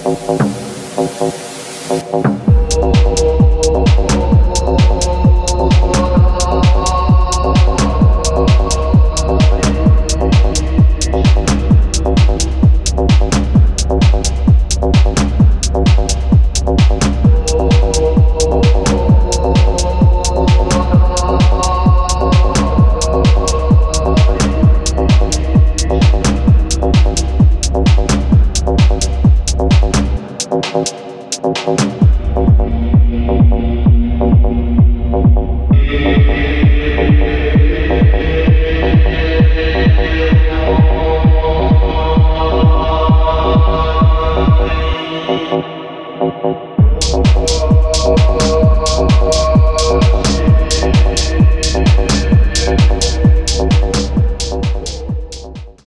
Thank you. Thank